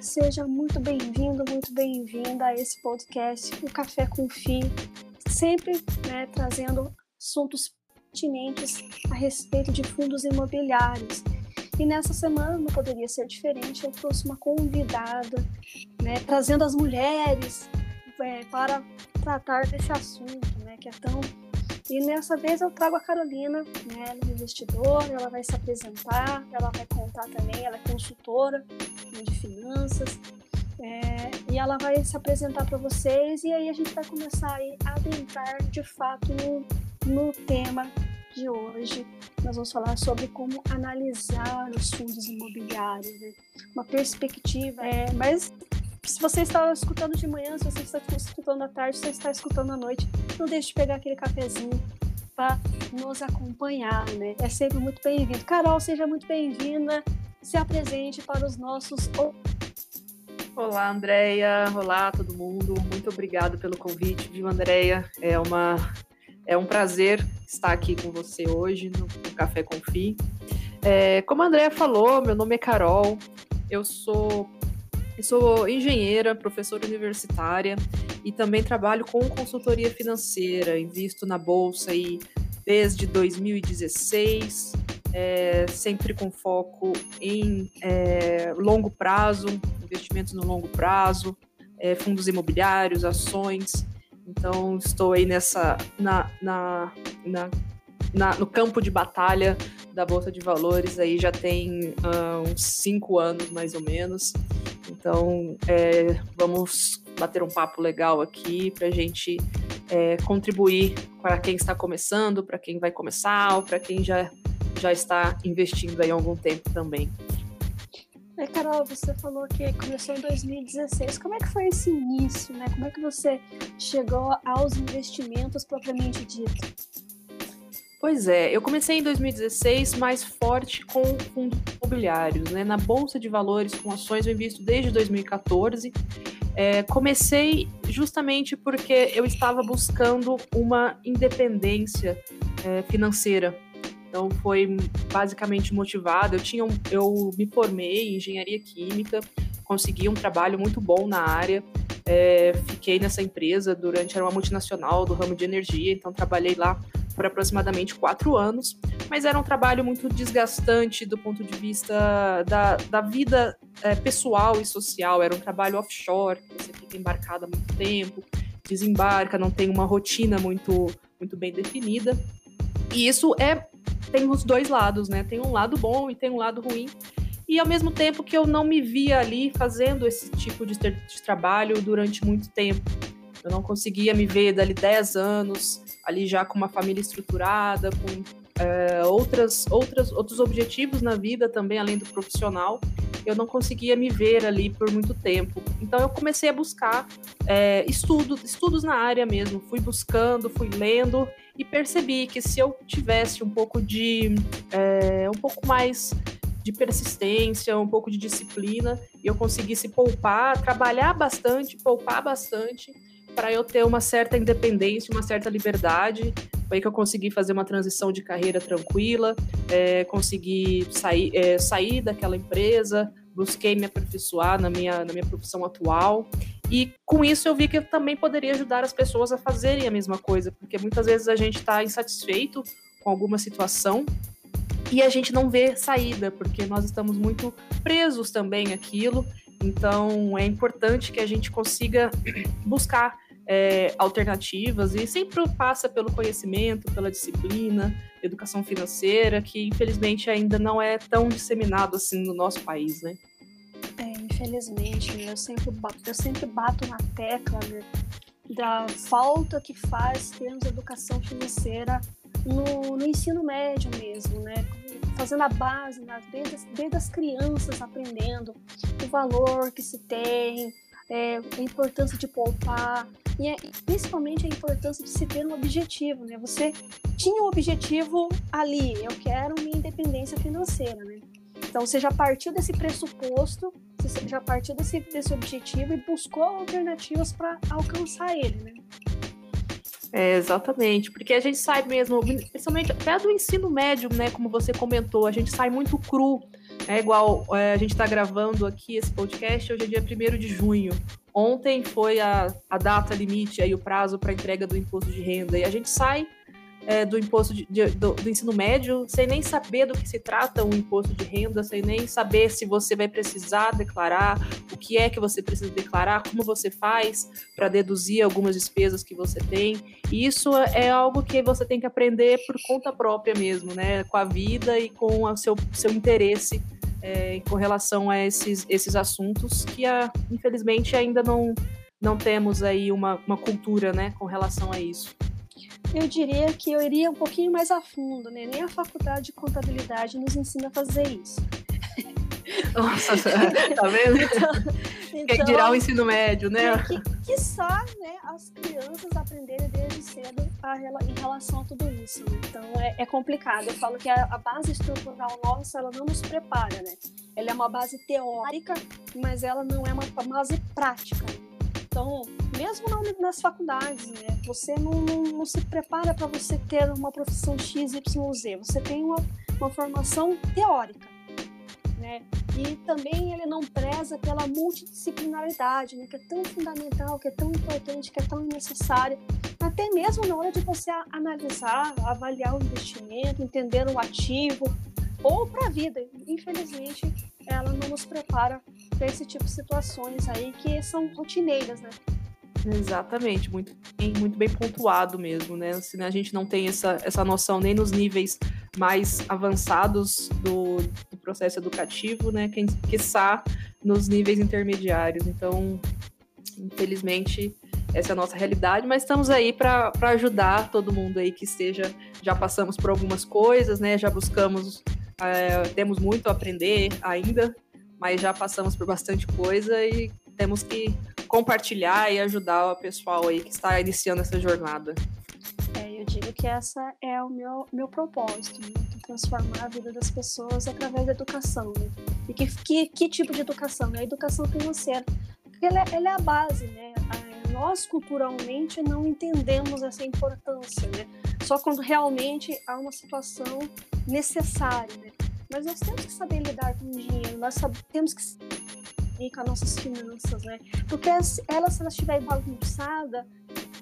Seja muito bem-vindo, muito bem-vinda a esse podcast, o Café com Fi, sempre né, trazendo assuntos pertinentes a respeito de fundos imobiliários. E nessa semana não poderia ser diferente, eu trouxe uma convidada, né, trazendo as mulheres é, para tratar desse assunto, né, que é tão e nessa vez eu trago a Carolina, né, investidora, ela vai se apresentar, ela vai contar também, ela é consultora de finanças, é, e ela vai se apresentar para vocês e aí a gente vai começar a adentrar de fato no, no tema de hoje. Nós vamos falar sobre como analisar os fundos imobiliários, né? uma perspectiva, é, mas se você está escutando de manhã, se você está escutando à tarde, se você está escutando à noite, não deixe de pegar aquele cafezinho para nos acompanhar, né? É sempre muito bem-vindo. Carol, seja muito bem-vinda. Se apresente para os nossos. Olá, Andréia. Olá, todo mundo. Muito obrigado pelo convite, viu, Andréia? É, uma, é um prazer estar aqui com você hoje no, Café Confi. É, como a Andréia falou, meu nome é Carol. Eu sou eu sou engenheira, professora universitária e também trabalho com consultoria financeira, invisto na bolsa aí desde 2016, é, sempre com foco em é, longo prazo, investimentos no longo prazo, é, fundos imobiliários, ações. Então estou aí nessa na, na, na, na, no campo de batalha da bolsa de valores aí já tem uh, uns cinco anos mais ou menos. Então, é, vamos bater um papo legal aqui para a gente é, contribuir para quem está começando, para quem vai começar, ou para quem já, já está investindo aí há algum tempo também. É, Carol, você falou que começou em 2016. Como é que foi esse início, né? Como é que você chegou aos investimentos propriamente dito? Pois é, eu comecei em 2016 mais forte com fundos imobiliários, né? Na bolsa de valores com ações eu invisto desde 2014. É, comecei justamente porque eu estava buscando uma independência é, financeira. Então foi basicamente motivado. Eu tinha, um, eu me formei em engenharia química, consegui um trabalho muito bom na área. É, fiquei nessa empresa durante era uma multinacional do ramo de energia, então trabalhei lá por aproximadamente quatro anos, mas era um trabalho muito desgastante do ponto de vista da, da vida é, pessoal e social. Era um trabalho offshore, você fica embarcado há muito tempo, desembarca, não tem uma rotina muito, muito bem definida. E isso é tem os dois lados, né? Tem um lado bom e tem um lado ruim. E ao mesmo tempo que eu não me via ali fazendo esse tipo de, de trabalho durante muito tempo. Eu não conseguia me ver dali 10 anos ali já com uma família estruturada, com é, outras, outras, outros objetivos na vida também, além do profissional, eu não conseguia me ver ali por muito tempo. Então eu comecei a buscar é, estudo, estudos na área mesmo. Fui buscando, fui lendo e percebi que se eu tivesse um pouco de é, um pouco mais de persistência, um pouco de disciplina, e eu conseguisse poupar, trabalhar bastante, poupar bastante, para eu ter uma certa independência, uma certa liberdade. Foi aí que eu consegui fazer uma transição de carreira tranquila, é, consegui sair, é, sair daquela empresa, busquei me aperfeiçoar na minha, na minha profissão atual. E com isso eu vi que eu também poderia ajudar as pessoas a fazerem a mesma coisa, porque muitas vezes a gente está insatisfeito com alguma situação e a gente não vê saída, porque nós estamos muito presos também àquilo. Então é importante que a gente consiga buscar é, alternativas e sempre passa pelo conhecimento, pela disciplina, educação financeira, que infelizmente ainda não é tão disseminado assim no nosso país, né? É, infelizmente, eu sempre bato, eu sempre bato na tecla né, da falta que faz termos educação financeira no, no ensino médio mesmo, né? Fazendo a base, né, desde, desde as crianças aprendendo o valor que se tem, é, a importância de poupar e é, principalmente a importância de se ter um objetivo, né? Você tinha um objetivo ali, eu quero minha independência financeira, né? Então você já partiu desse pressuposto, você já partiu desse, desse objetivo e buscou alternativas para alcançar ele, né? É, exatamente, porque a gente sai mesmo, principalmente até do ensino médio, né? Como você comentou, a gente sai muito cru É igual, é, a gente está gravando aqui esse podcast, hoje é dia 1 de junho. Ontem foi a, a data limite, aí o prazo para entrega do imposto de renda. E a gente sai é, do imposto de, de, do, do, ensino médio sem nem saber do que se trata o imposto de renda, sem nem saber se você vai precisar declarar, o que é que você precisa declarar, como você faz para deduzir algumas despesas que você tem. E isso é algo que você tem que aprender por conta própria mesmo, né? Com a vida e com o seu, seu interesse é, com relação a esses, esses assuntos que, a, infelizmente, ainda não, não temos aí uma, uma cultura né, com relação a isso eu diria que eu iria um pouquinho mais a fundo, né? Nem a faculdade de contabilidade nos ensina a fazer isso. Nossa, tá vendo? Então, Quem dirá o ensino médio, né? Que, que só, né, as crianças aprenderem desde cedo em relação a tudo isso. Né? Então é, é, complicado. Eu falo que a, a, base estrutural nossa, ela não nos prepara, né? Ela é uma base teórica, mas ela não é uma, uma base prática. Então, mesmo nas faculdades, né, você não, não, não se prepara para você ter uma profissão X, Y, Z. Você tem uma, uma formação teórica. Né? E também ele não preza pela multidisciplinaridade, né? que é tão fundamental, que é tão importante, que é tão necessário, até mesmo na hora de você analisar, avaliar o investimento, entender o ativo, ou para a vida. Infelizmente, ela não nos prepara para esse tipo de situações aí que são rotineiras, né? Exatamente, muito bem, muito bem pontuado mesmo, né? Se a gente não tem essa, essa noção nem nos níveis mais avançados do, do processo educativo, né? Quem, quiçá nos níveis intermediários. Então, infelizmente, essa é a nossa realidade, mas estamos aí para ajudar todo mundo aí que esteja. Já passamos por algumas coisas, né? Já buscamos é, temos muito a aprender ainda, mas já passamos por bastante coisa e temos que compartilhar e ajudar o pessoal aí que está iniciando essa jornada. É, eu digo que essa é o meu, meu propósito, né? transformar a vida das pessoas através da educação. Né? E que, que, que tipo de educação? A educação financeira. Porque ela, é, ela é a base, né? nós culturalmente não entendemos essa importância, né? Só quando realmente há uma situação necessária, né? Mas nós temos que saber lidar com o dinheiro, nós temos que ir com as nossas finanças, né? Porque ela, se ela estiver bagunçada,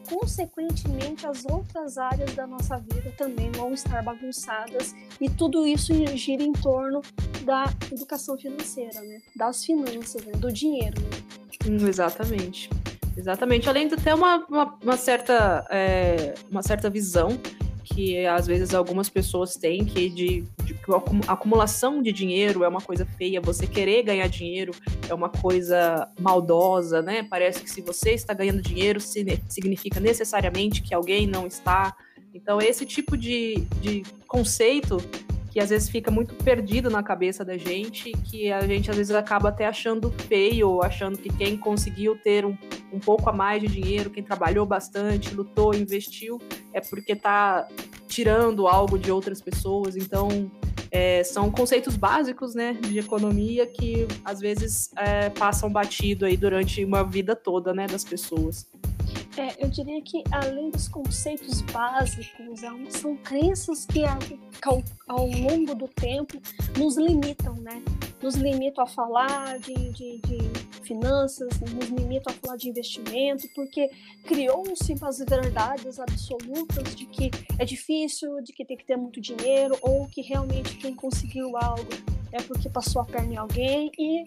consequentemente as outras áreas da nossa vida também vão estar bagunçadas e tudo isso gira em torno da educação financeira, né? Das finanças, né? Do dinheiro. Né? Hum, exatamente. Exatamente, além de ter uma, uma, uma certa, é, uma certa visão que às vezes algumas pessoas têm que de, a acumulação de dinheiro é uma coisa feia, você querer ganhar dinheiro é uma coisa maldosa, né? Parece que se você está ganhando dinheiro significa necessariamente que alguém não está. Então esse tipo de, de conceito que às vezes fica muito perdido na cabeça da gente, que a gente às vezes acaba até achando feio, achando que quem conseguiu ter um, um pouco a mais de dinheiro, quem trabalhou bastante, lutou, investiu, é porque está tirando algo de outras pessoas. Então, é, são conceitos básicos né, de economia que às vezes é, passam batido aí durante uma vida toda né, das pessoas. É, eu diria que além dos conceitos básicos, é são crenças que ao, ao, longo do tempo nos limitam, né? Nos limitam a falar de, de, de finanças, nos limitam a falar de investimento, porque criou-se as verdades absolutas de que é difícil, de que tem que ter muito dinheiro, ou que realmente quem conseguiu algo é porque passou a perna em alguém e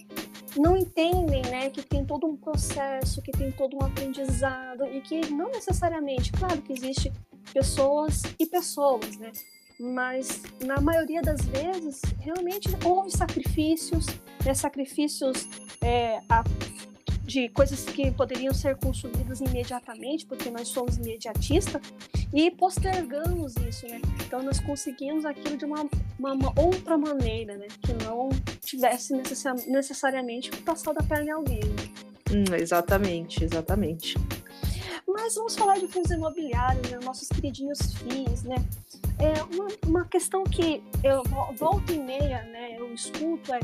não entendem, né, que tem todo um processo, que tem todo um aprendizado e que não necessariamente, claro que existe pessoas e pessoas, né, mas na maioria das vezes realmente houve sacrifícios, né, sacrifícios é, a de coisas que poderiam ser consumidas imediatamente, porque nós somos imediatistas, e postergamos isso, né? Então nós conseguimos aquilo de uma, uma, uma outra maneira, né? Que não tivesse necessariamente passado a perna em alguém. Né? Hum, exatamente, exatamente. Mas vamos falar de fundos imobiliários, né? nossos queridinhos FIIs, né? É uma, uma questão que eu volto e meia, né? Eu escuto é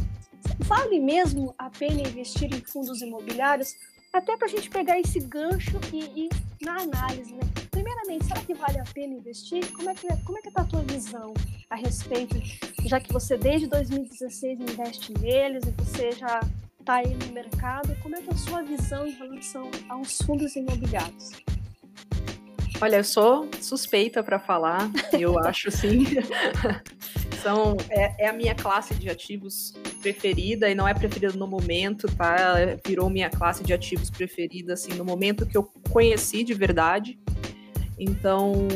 vale mesmo a pena investir em fundos imobiliários? Até para a gente pegar esse gancho e ir na análise, né? Primeira exatamente, será que vale a pena investir? Como é que como é que tá a tua visão a respeito, já que você desde 2016 investe neles e você já está aí no mercado, como é que é a sua visão em relação aos fundos imobiliários? Olha, eu sou suspeita para falar, eu acho sim. São, é, é, a minha classe de ativos preferida e não é preferida no momento, tá? Virou minha classe de ativos preferida, assim, no momento que eu conheci de verdade. Então,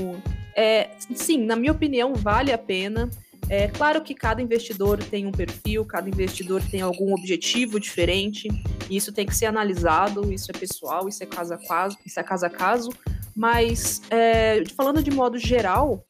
é, sim, na minha opinião, vale a pena. É claro que cada investidor tem um perfil, cada investidor tem algum objetivo diferente, e isso tem que ser analisado, isso é pessoal, isso é caso a caso, isso é caso a caso. Mas é, falando de modo geral,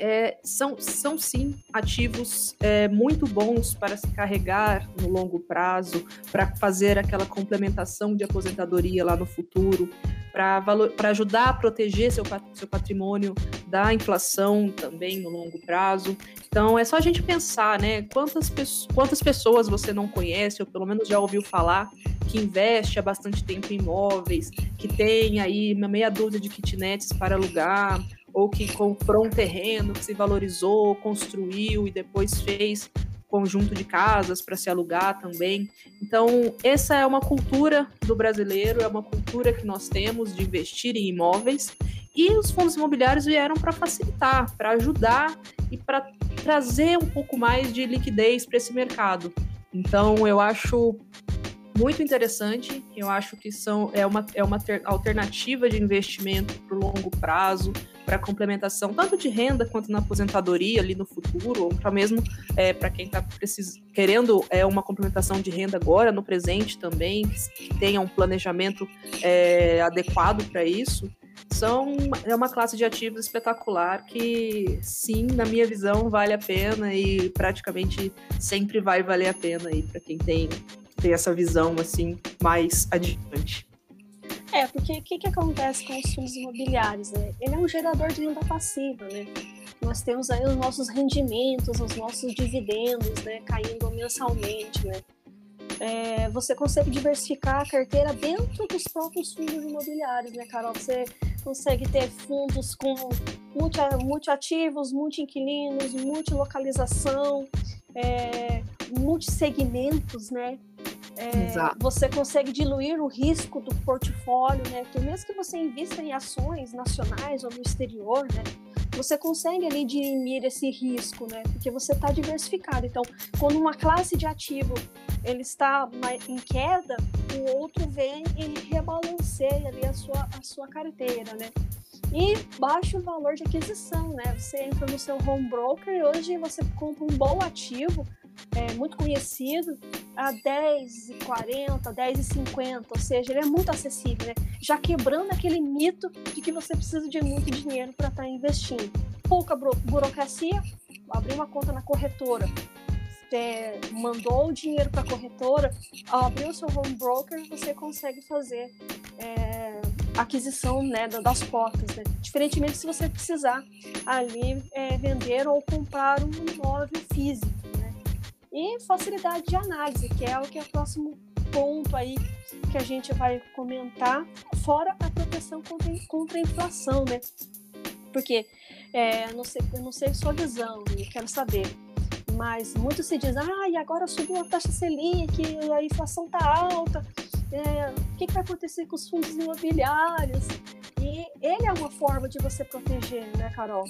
é, são, são sim ativos é, muito bons para se carregar no longo prazo, para fazer aquela complementação de aposentadoria lá no futuro, para ajudar a proteger seu, seu patrimônio da inflação também no longo prazo. Então é só a gente pensar, né? Quantas, quantas pessoas você não conhece, ou pelo menos já ouviu falar, que investe há bastante tempo em imóveis, que tem aí uma meia dúzia de kitnets para alugar, ou que comprou um terreno que se valorizou, construiu e depois fez conjunto de casas para se alugar também. Então, essa é uma cultura do brasileiro, é uma cultura que nós temos de investir em imóveis. E os fundos imobiliários vieram para facilitar, para ajudar e para trazer um pouco mais de liquidez para esse mercado. Então, eu acho muito interessante. Eu acho que são, é, uma, é uma alternativa de investimento para o longo prazo, para complementação tanto de renda quanto na aposentadoria ali no futuro, ou para mesmo é, para quem está querendo é, uma complementação de renda agora, no presente também, que, que tenha um planejamento é, adequado para isso. São, é uma classe de ativos espetacular que, sim, na minha visão, vale a pena e praticamente sempre vai valer a pena para quem tem, tem essa visão assim mais adiante. É, porque o que, que acontece com os fundos imobiliários? Né? Ele é um gerador de renda passiva, né? Nós temos aí os nossos rendimentos, os nossos dividendos, né, caindo mensalmente, né? É, você consegue diversificar a carteira dentro dos próprios fundos imobiliários, né, Carol? Você consegue ter fundos com multiativos, multi-inquilinos, multilocalização, é, multissegmentos, né? É, você consegue diluir o risco do portfólio, né? Porque mesmo que você invista em ações nacionais ou no exterior, né? Você consegue ali dirimir esse risco, né? Porque você está diversificado. Então, quando uma classe de ativo ele está em queda, o outro vem e rebalanceia ali a sua, a sua carteira, né? E baixa o valor de aquisição, né? Você entra no seu home broker e hoje você compra um bom ativo é, muito conhecido a 10,40, 10,50, ou seja, ele é muito acessível, né? já quebrando aquele mito de que você precisa de muito dinheiro para estar tá investindo. Pouca burocracia, abrir uma conta na corretora, é, mandou o dinheiro para a corretora, ao abrir o seu home broker, você consegue fazer é, aquisição né, das cotas. Né? Diferentemente se você precisar ali é, vender ou comprar um imóvel físico e facilidade de análise, que é o que é o próximo ponto aí que a gente vai comentar, fora a proteção contra, contra a inflação, né? Porque é, não sei, eu não sei sua visão, eu quero saber. Mas muito se diz, ah, e agora subiu a taxa Selic, a inflação tá alta, é, o que, que vai acontecer com os fundos imobiliários? E ele é uma forma de você proteger, né, Carol?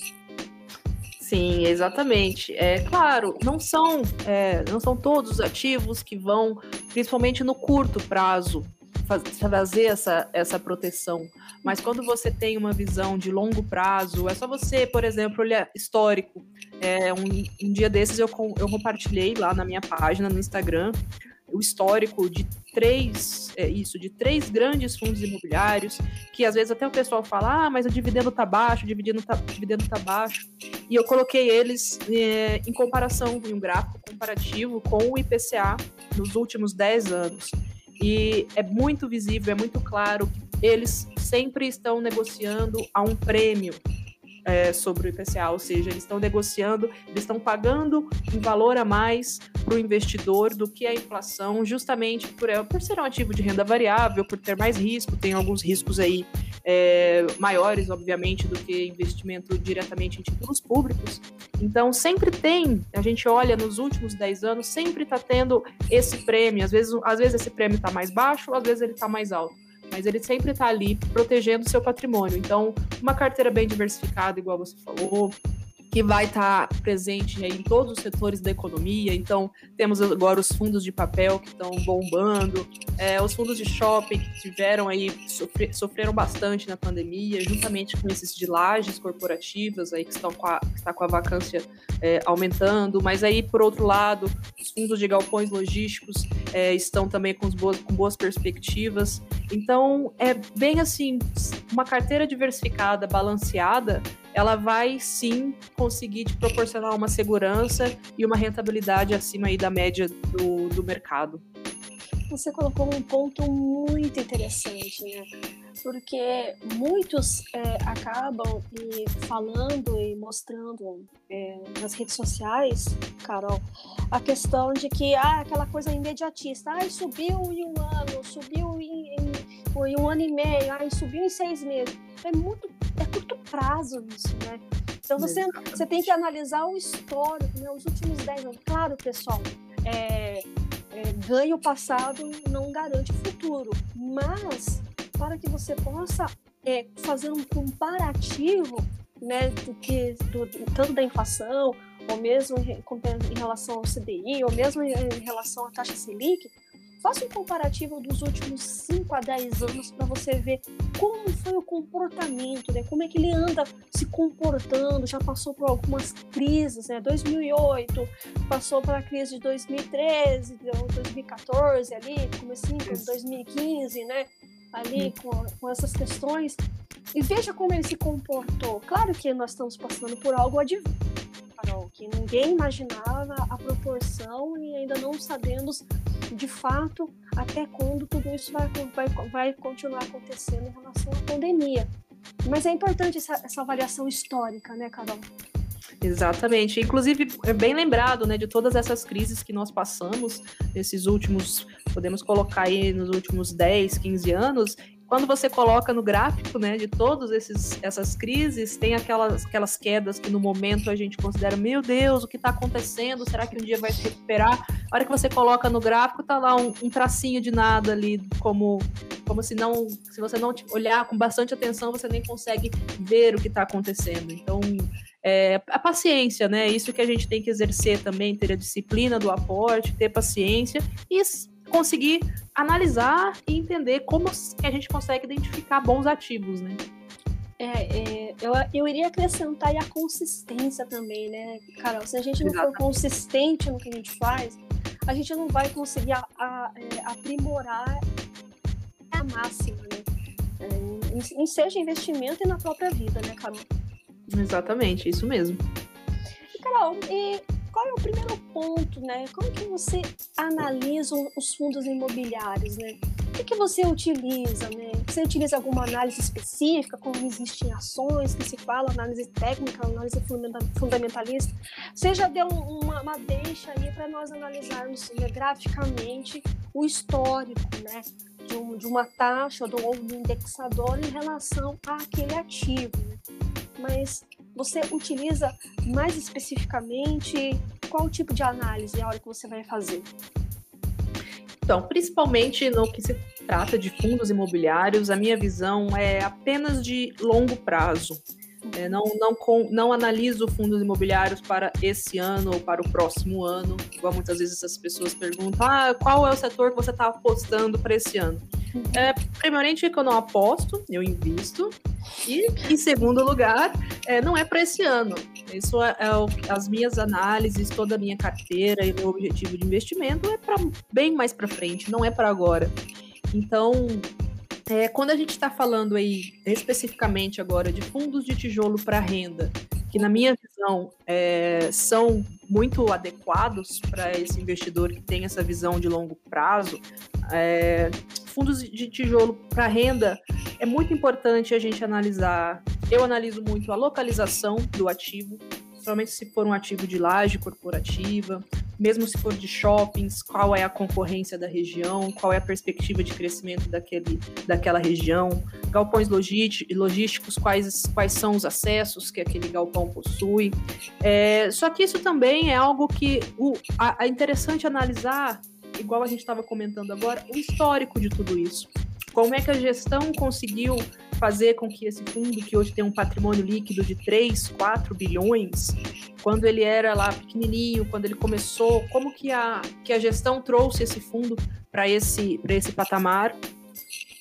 Sim, exatamente. É claro, não são, é, não são todos os ativos que vão, principalmente no curto prazo, fazer essa, essa proteção. Mas quando você tem uma visão de longo prazo, é só você, por exemplo, olhar histórico. É, um, um dia desses eu, eu compartilhei lá na minha página no Instagram o histórico de três, é, isso, de três grandes fundos imobiliários, que às vezes até o pessoal fala, ah, mas o dividendo tá baixo, o dividendo tá, o dividendo tá baixo. E eu coloquei eles é, em comparação, em um gráfico comparativo com o IPCA nos últimos 10 anos. E é muito visível, é muito claro que eles sempre estão negociando a um prêmio é, sobre o IPCA, ou seja, eles estão negociando, eles estão pagando um valor a mais para o investidor do que a inflação, justamente por, por ser um ativo de renda variável, por ter mais risco, tem alguns riscos aí é, maiores, obviamente, do que investimento diretamente em títulos públicos. Então, sempre tem, a gente olha nos últimos 10 anos, sempre está tendo esse prêmio. Às vezes, às vezes esse prêmio está mais baixo, às vezes ele está mais alto. Mas ele sempre está ali protegendo o seu patrimônio. Então, uma carteira bem diversificada, igual você falou, que vai estar tá presente em todos os setores da economia. Então, temos agora os fundos de papel que estão bombando, é, os fundos de shopping que tiveram aí, sofre, sofreram bastante na pandemia, juntamente com esses de lajes corporativas aí que estão com a, que está com a vacância é, aumentando. Mas aí, por outro lado, os fundos de galpões logísticos é, estão também com, boas, com boas perspectivas. Então, é bem assim, uma carteira diversificada, balanceada, ela vai sim conseguir te proporcionar uma segurança e uma rentabilidade acima aí da média do, do mercado. Você colocou um ponto muito interessante, né? Porque muitos é, acabam e falando e mostrando é, nas redes sociais, Carol, a questão de que ah, aquela coisa imediatista, ah, subiu em um ano, subiu em, em, em um ano e meio, ah, subiu em seis meses. É muito é curto prazo isso, né? Então você, você tem que analisar o histórico, né? os últimos 10 anos. Claro, pessoal, é, é, ganho passado não garante futuro, mas para que você possa é, fazer um comparativo né, do que do, tanto da inflação, ou mesmo em, em relação ao CDI, ou mesmo em, em relação à taxa Selic, Faça um comparativo dos últimos 5 a 10 anos para você ver como foi o comportamento, né? como é que ele anda se comportando, já passou por algumas crises, né? 2008, passou pela crise de 2013, 2014 ali, comecinho de 2015, né? Ali com, com essas questões. E veja como ele se comportou. Claro que nós estamos passando por algo adverso Carol, que ninguém imaginava a proporção e ainda não sabemos de fato até quando tudo isso vai, vai, vai continuar acontecendo em relação à pandemia. Mas é importante essa, essa avaliação histórica, né, Carol? Exatamente. Inclusive, é bem lembrado né, de todas essas crises que nós passamos nesses últimos, podemos colocar aí nos últimos 10, 15 anos, quando você coloca no gráfico, né, de todas essas crises, tem aquelas, aquelas quedas que no momento a gente considera, meu Deus, o que está acontecendo? Será que um dia vai se recuperar? A hora que você coloca no gráfico, tá lá um, um tracinho de nada ali, como, como se não, se você não olhar com bastante atenção, você nem consegue ver o que está acontecendo. Então, é, a paciência, né? Isso que a gente tem que exercer também, ter a disciplina do aporte, ter paciência e conseguir analisar e entender como que a gente consegue identificar bons ativos, né? É, é, eu, eu iria acrescentar a consistência também, né, Carol? Se a gente não for consistente no que a gente faz, a gente não vai conseguir a, a, é, aprimorar a máxima, né? É, em, em seja investimento e na própria vida, né, Carol? Exatamente, isso mesmo. E, Carol, e qual é o primeiro ponto, né? Como que você analisa os fundos imobiliários, né? O que, que você utiliza, né? Você utiliza alguma análise específica, como existem ações que se fala, análise técnica, análise fundamentalista? Você já deu uma, uma deixa aí para nós analisarmos né, graficamente o histórico, né? De, um, de uma taxa ou do indexador em relação àquele ativo. Né? Mas você utiliza mais especificamente qual tipo de análise a hora que você vai fazer? Então, principalmente no que se trata de fundos imobiliários, a minha visão é apenas de longo prazo. É, não, não, não analiso fundos imobiliários para esse ano ou para o próximo ano, igual muitas vezes as pessoas perguntam: ah, qual é o setor que você está apostando para esse ano? É, primeiramente, que eu não aposto, eu invisto. E, em segundo lugar, é, não é para esse ano. Isso é, é o, as minhas análises, toda a minha carteira e meu objetivo de investimento é para bem mais para frente, não é para agora. Então, é, quando a gente está falando aí especificamente agora de fundos de tijolo para renda, que na minha visão é, são muito adequados para esse investidor que tem essa visão de longo prazo, é, fundos de tijolo para renda é muito importante a gente analisar. Eu analiso muito a localização do ativo, principalmente se for um ativo de laje corporativa, mesmo se for de shoppings, qual é a concorrência da região, qual é a perspectiva de crescimento daquele, daquela região, galpões logísticos, quais, quais são os acessos que aquele galpão possui. É, só que isso também é algo que o, a, é interessante analisar, igual a gente estava comentando agora, o histórico de tudo isso. Como é que a gestão conseguiu fazer com que esse fundo, que hoje tem um patrimônio líquido de 3, 4 bilhões, quando ele era lá pequenininho, quando ele começou, como que a, que a gestão trouxe esse fundo para esse, esse patamar?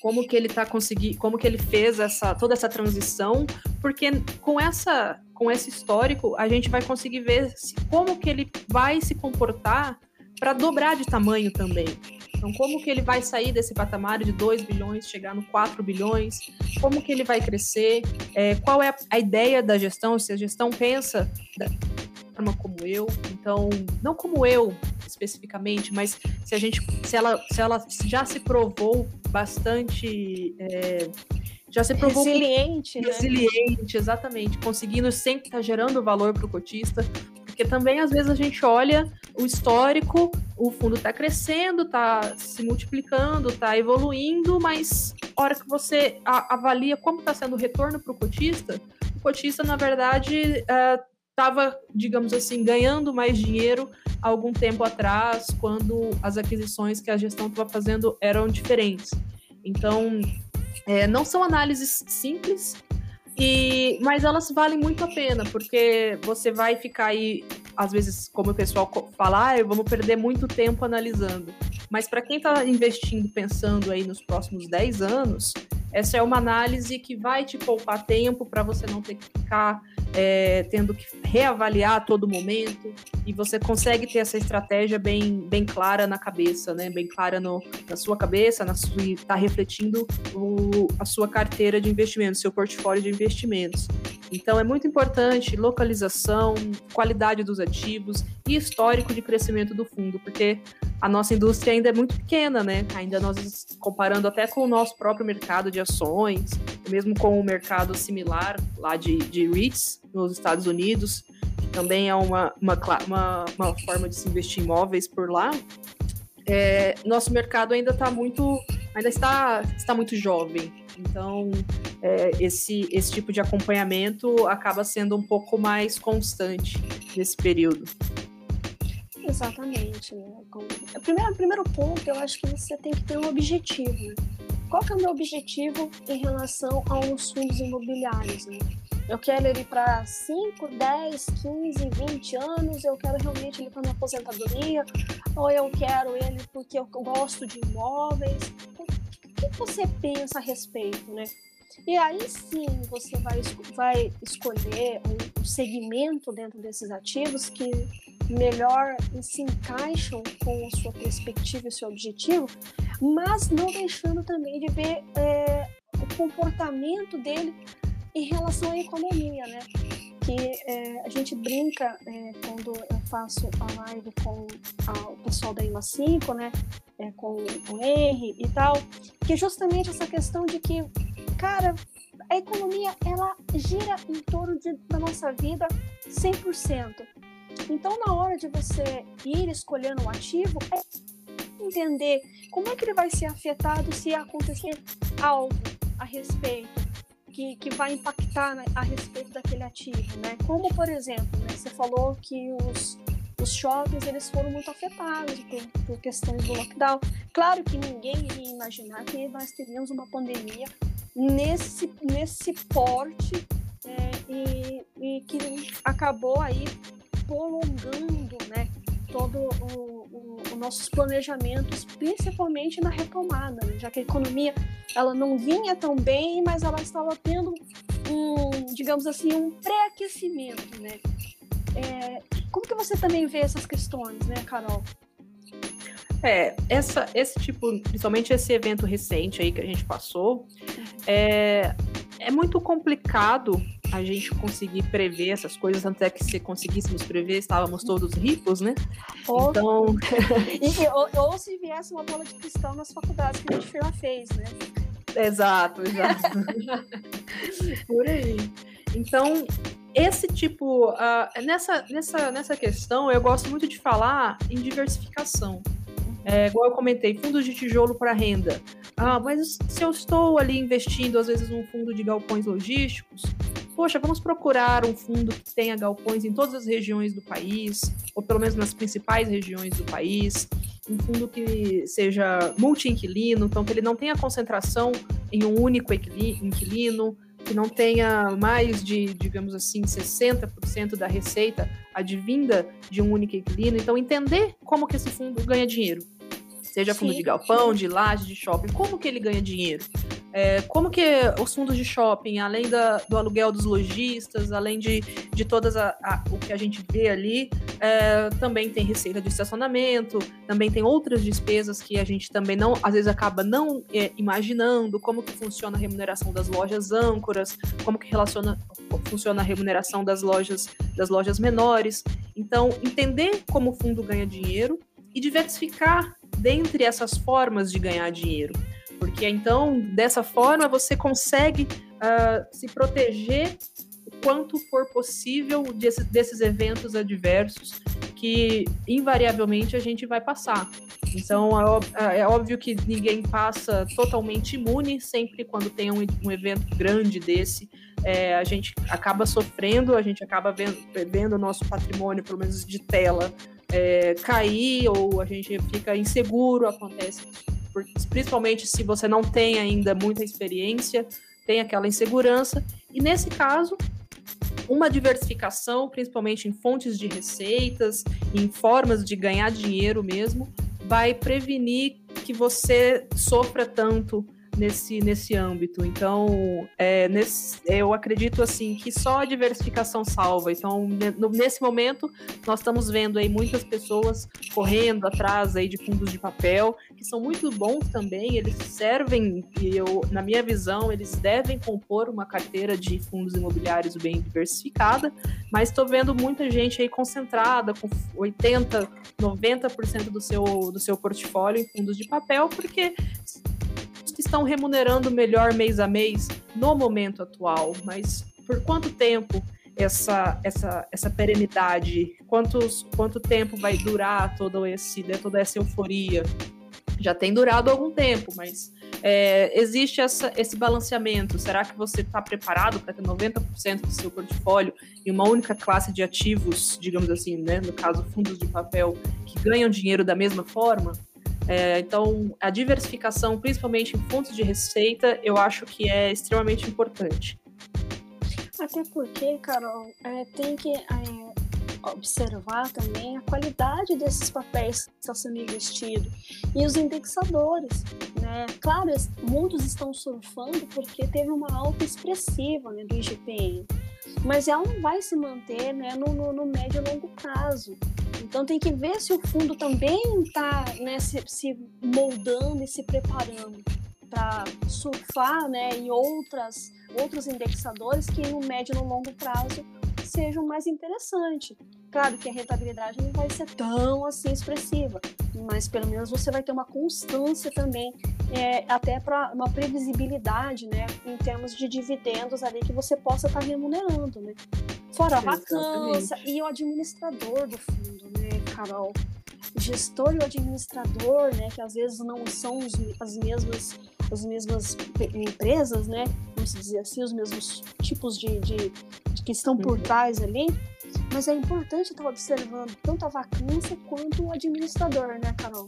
Como que ele está conseguindo, como que ele fez essa, toda essa transição? Porque com essa com esse histórico, a gente vai conseguir ver se, como que ele vai se comportar para dobrar de tamanho também. Então, como que ele vai sair desse patamar de 2 bilhões, chegar no 4 bilhões? Como que ele vai crescer? É, qual é a ideia da gestão? Se a gestão pensa da forma como eu, então, não como eu especificamente, mas se a gente, se ela, se ela já se provou bastante é, já se provou resiliente, né? resiliente, exatamente, conseguindo sempre estar tá gerando valor para o cotista, porque também às vezes a gente olha o histórico, o fundo está crescendo, está se multiplicando, está evoluindo, mas a hora que você avalia como está sendo o retorno para o cotista, o cotista na verdade estava, é, digamos assim, ganhando mais dinheiro algum tempo atrás, quando as aquisições que a gestão estava fazendo eram diferentes. Então, é, não são análises simples, e, mas elas valem muito a pena, porque você vai ficar aí, às vezes, como o pessoal fala, ah, vamos perder muito tempo analisando. Mas para quem está investindo pensando aí nos próximos 10 anos, essa é uma análise que vai te poupar tempo para você não ter que ficar é, tendo que reavaliar a todo momento e você consegue ter essa estratégia bem, bem clara na cabeça, né? Bem clara no, na sua cabeça, na sua, está refletindo o, a sua carteira de investimentos, seu portfólio de investimentos. Então é muito importante localização, qualidade dos ativos e histórico de crescimento do fundo, porque a nossa indústria ainda é muito pequena, né? Ainda nós comparando até com o nosso próprio mercado de ações, mesmo com o mercado similar lá de, de REITs nos Estados Unidos, que também é uma, uma, uma, uma forma de se investir em imóveis por lá. É, nosso mercado ainda está muito, ainda está, está muito jovem. Então, é, esse, esse tipo de acompanhamento acaba sendo um pouco mais constante nesse período. Exatamente. Né? O primeiro, primeiro ponto, eu acho que você tem que ter um objetivo. Qual que é o meu objetivo em relação aos fundos imobiliários? Né? Eu quero ele para 5, 10, 15, 20 anos, eu quero realmente ele para minha aposentadoria, ou eu quero ele porque eu gosto de imóveis. O que você pensa a respeito, né? E aí sim você vai, vai escolher um segmento dentro desses ativos que melhor se encaixam com a sua perspectiva e seu objetivo, mas não deixando também de ver é, o comportamento dele em relação à economia, né? Que é, a gente brinca é, quando eu faço a live com a, o pessoal da IMA 5, né? É, com o Henry e tal, que justamente essa questão de que, cara, a economia ela gira em torno de, da nossa vida 100%. Então, na hora de você ir escolhendo um ativo, é entender como é que ele vai ser afetado se acontecer algo a respeito que, que vai impactar né, a respeito daquele ativo, né? Como, por exemplo, né, você falou que os, os shoppings eles foram muito afetados por, por questões do lockdown. Claro que ninguém iria imaginar que nós teríamos uma pandemia nesse, nesse porte é, e, e que acabou aí prolongando né, todo o, nossos planejamentos, principalmente na retomada, né? já que a economia ela não vinha tão bem, mas ela estava tendo um, digamos assim, um pré-aquecimento, né? É, como que você também vê essas questões, né, Carol? É, essa, esse tipo, principalmente esse evento recente aí que a gente passou, é, é muito complicado a gente conseguir prever essas coisas, tanto é que se conseguíssemos prever, estávamos todos ricos, né? Ou, então... e, ou, ou, se viesse uma bola de cristal nas faculdades que a gente já fez, né? Exato, exato. Por aí. Então, esse tipo, uh, nessa, nessa, nessa questão, eu gosto muito de falar em diversificação. É, igual eu comentei, fundos de tijolo para renda. Ah, mas se eu estou ali investindo, às vezes, num fundo de galpões logísticos, poxa, vamos procurar um fundo que tenha galpões em todas as regiões do país, ou pelo menos nas principais regiões do país, um fundo que seja multi-inquilino, então que ele não tenha concentração em um único inquilino, que não tenha mais de, digamos assim, 60% da receita advinda de um único inquilino. Então, entender como que esse fundo ganha dinheiro. Seja fundo Sim. de galpão, de laje, de shopping, como que ele ganha dinheiro? É, como que os fundos de shopping, além da, do aluguel dos lojistas, além de, de todas a, a, o que a gente vê ali, é, também tem receita de estacionamento, também tem outras despesas que a gente também não, às vezes acaba não é, imaginando como que funciona a remuneração das lojas âncoras, como que relaciona, funciona a remuneração das lojas das lojas menores. Então, entender como o fundo ganha dinheiro e diversificar dentre essas formas de ganhar dinheiro porque então dessa forma você consegue uh, se proteger o quanto for possível desse, desses eventos adversos que invariavelmente a gente vai passar. Então é, é, óbvio que ninguém passa totalmente imune, sempre quando tem um, um evento grande desse, é, a gente acaba sofrendo, a gente acaba vendo, vendo o nosso patrimônio, pelo menos de tela, é, cair, ou a gente fica inseguro, acontece principalmente se você não tem ainda muita experiência, tem aquela insegurança. E nesse caso, uma diversificação, principalmente em fontes de receitas, em formas de ganhar dinheiro mesmo, vai prevenir que você sofra tanto nesse, nesse âmbito. Então, é, nesse, eu acredito assim que só a diversificação salva. Então, nesse momento, nós estamos vendo aí muitas pessoas correndo atrás aí de fundos de papel, que são muito bons também, eles servem, e eu, na minha visão, eles devem compor uma carteira de fundos imobiliários bem diversificada, mas estou vendo muita gente aí concentrada com 80, 90% do seu, do seu portfólio em fundos de papel, porque que estão remunerando melhor mês a mês no momento atual, mas por quanto tempo essa, essa, essa perenidade? Quantos, quanto tempo vai durar todo esse, né, toda essa euforia? Já tem durado algum tempo, mas é, existe essa, esse balanceamento. Será que você está preparado para ter 90% do seu portfólio em uma única classe de ativos, digamos assim, né, no caso fundos de papel, que ganham dinheiro da mesma forma? É, então, a diversificação, principalmente em fontes de receita, eu acho que é extremamente importante. Até porque, Carol, é, tem que é, observar também a qualidade desses papéis que estão sendo investidos e os indexadores. Né? Claro, muitos estão surfando porque teve uma alta expressiva né, do IGPM, mas ela não vai se manter né, no, no, no médio e longo prazo. Então tem que ver se o fundo também está né, se, se, moldando e se preparando para surfar né, em outras, outros indexadores que no médio e no longo prazo sejam mais interessantes. Claro que a rentabilidade não vai ser tão assim expressiva, mas pelo menos você vai ter uma constância também, é, até para uma previsibilidade, né, em termos de dividendos ali que você possa estar tá remunerando, né? Fora a vacância e o administrador do fundo, né, Carol? O gestor e o administrador, né, que às vezes não são as mesmas as mesmas empresas, né? Vamos dizer assim, os mesmos tipos de, de, de que estão por uhum. trás ali, mas é importante estar observando tanto a vacância quanto o administrador, né, Carol?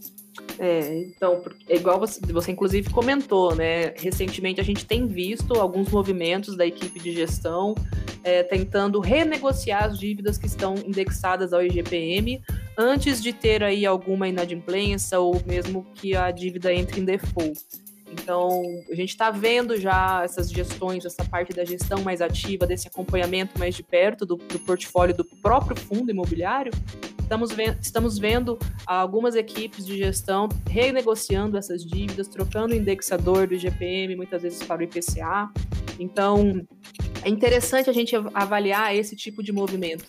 É, então, é igual você, você inclusive comentou, né? Recentemente a gente tem visto alguns movimentos da equipe de gestão é, tentando renegociar as dívidas que estão indexadas ao IGPM antes de ter aí alguma inadimplência ou mesmo que a dívida entre em default. Então, a gente está vendo já essas gestões, essa parte da gestão mais ativa, desse acompanhamento mais de perto do, do portfólio do próprio fundo imobiliário. Estamos, vendo, estamos vendo algumas equipes de gestão renegociando essas dívidas, trocando o indexador do IGPM, muitas vezes para o IPCA. Então, é interessante a gente avaliar esse tipo de movimento,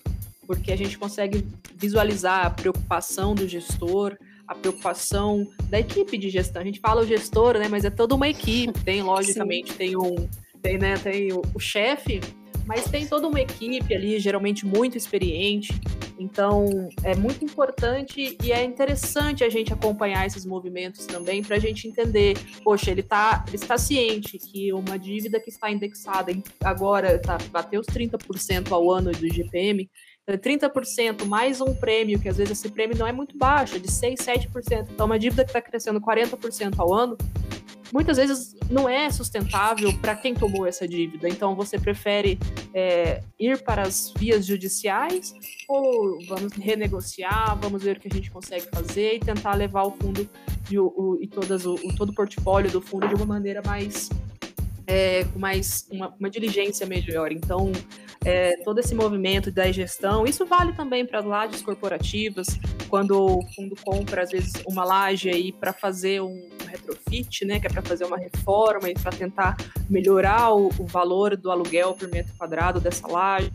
porque a gente consegue visualizar a preocupação do gestor, a preocupação da equipe de gestão. A gente fala o gestor, né? Mas é toda uma equipe. Tem, logicamente, Sim. tem um. Tem, né, tem o, o chefe, mas tem toda uma equipe ali, geralmente muito experiente. Então, é muito importante e é interessante a gente acompanhar esses movimentos também para a gente entender, poxa, ele está ele está ciente que uma dívida que está indexada agora tá, bateu os 30% ao ano do GPM, 30% mais um prêmio, que às vezes esse prêmio não é muito baixo, é de 6, 7%. Então, uma dívida que está crescendo 40% ao ano, muitas vezes não é sustentável para quem tomou essa dívida. Então, você prefere é, ir para as vias judiciais ou vamos renegociar, vamos ver o que a gente consegue fazer e tentar levar o fundo e, o, e todas o todo o portfólio do fundo de uma maneira mais é, com mais uma, uma, diligência melhor. Então, é, todo esse movimento da gestão, isso vale também para as lajes corporativas, quando o fundo compra, às vezes, uma laje aí para fazer um retrofit, né, que é para fazer uma reforma e para tentar melhorar o, o, valor do aluguel por metro quadrado dessa laje.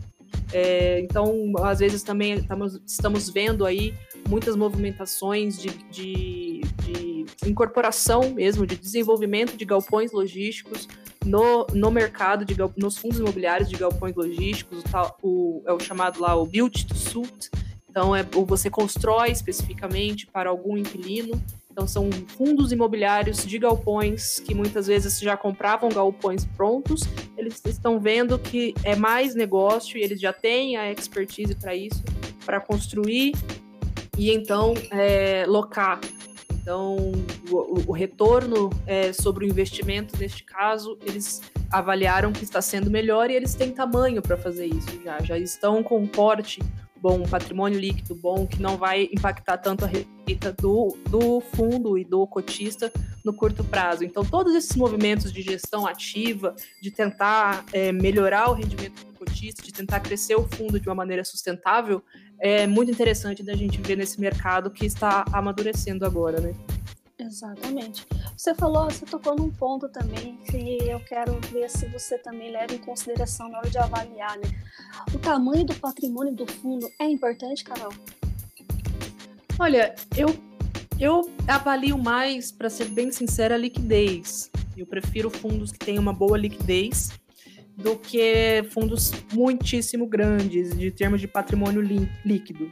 É, então, às vezes também estamos, estamos vendo aí muitas movimentações de, de, de incorporação mesmo, de desenvolvimento de galpões logísticos no, no mercado, de, nos fundos imobiliários de galpões logísticos, o, é o chamado lá o build to suit. Então, é, você constrói especificamente para algum inquilino. Então, são fundos imobiliários de galpões que muitas vezes já compravam galpões prontos. Eles estão vendo que é mais negócio e eles já têm a expertise para isso, para construir e então é, locar então, o, o retorno é, sobre o investimento, neste caso, eles avaliaram que está sendo melhor e eles têm tamanho para fazer isso já. Já estão com um porte bom, um patrimônio líquido bom, que não vai impactar tanto a receita do, do fundo e do cotista no curto prazo. Então, todos esses movimentos de gestão ativa, de tentar é, melhorar o rendimento do cotista, de tentar crescer o fundo de uma maneira sustentável, é muito interessante da gente ver nesse mercado que está amadurecendo agora, né? Exatamente. Você falou, você tocou num ponto também que eu quero ver se você também leva em consideração na hora de avaliar, né? O tamanho do patrimônio do fundo é importante, Carol? Olha, eu eu avalio mais, para ser bem sincera, a liquidez. Eu prefiro fundos que tenham uma boa liquidez do que fundos muitíssimo grandes de termos de patrimônio líquido.